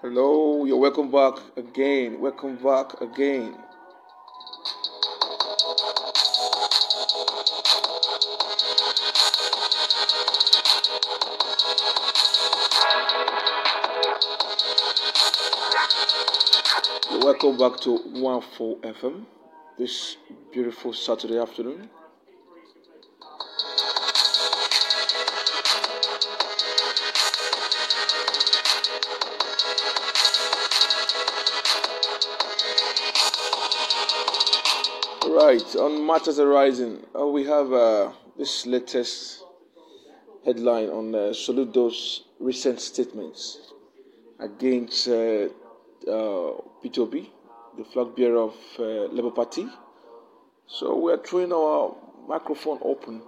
Hello, you're welcome back again. Welcome back again. Welcome back to 14 FM this beautiful Saturday afternoon. Right, on Matters Arising, uh, we have uh, this latest headline on uh, Soludo's recent statements against uh, uh, P2B, the flag bearer of uh, Labour Party. So we are throwing our microphone open.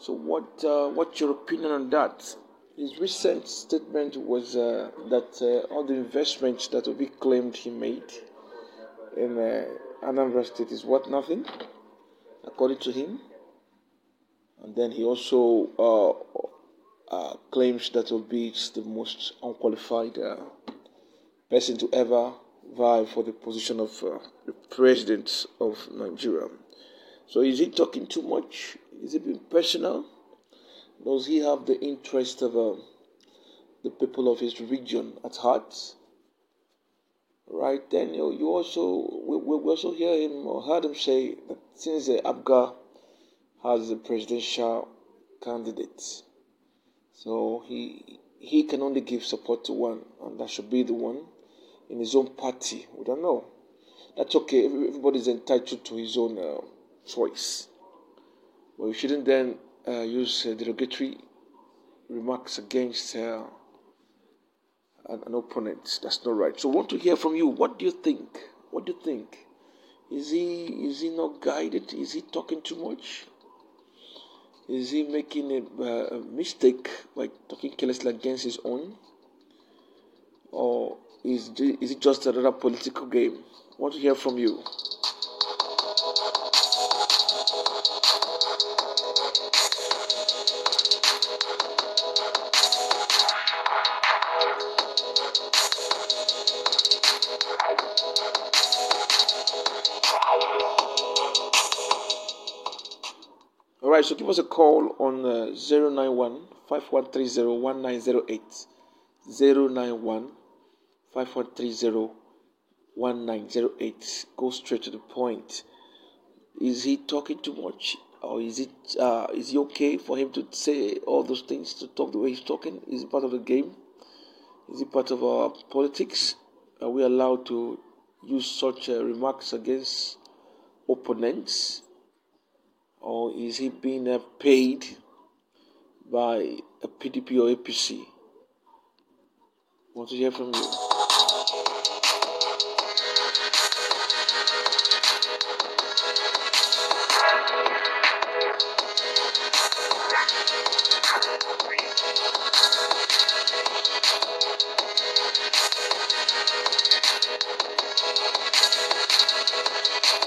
So what uh, what's your opinion on that? His recent statement was uh, that uh, all the investments that Obi claimed he made in uh, Anambra State is worth nothing, according to him. And then he also uh, claims that Obi is the most unqualified uh, person to ever vie for the position of uh, the president of Nigeria. So is he talking too much? Is it being personal? Does he have the interest of uh, the people of his region at heart? Right then, you, you also we, we also hear him or heard him say that since the APGA has a presidential candidate, so he he can only give support to one, and that should be the one in his own party. We don't know. That's okay. Everybody's entitled to his own uh, choice, but we shouldn't then uh, use uh, derogatory remarks against. An, an opponent. That's not right. So, I want to hear from you. What do you think? What do you think? Is he is he not guided? Is he talking too much? Is he making a, uh, a mistake by talking carelessly against his own? Or is is it just another political game? I want to hear from you. All right, so give us a call on uh, 091 5130 1908. 091 5130 1908. Go straight to the point. Is he talking too much? Or is it uh, is it okay for him to say all those things, to talk the way he's talking? Is it part of the game? Is it part of our politics? Are we allowed to use such uh, remarks against opponents? Or is he being uh, paid by a PDP or APC? Want to hear from you.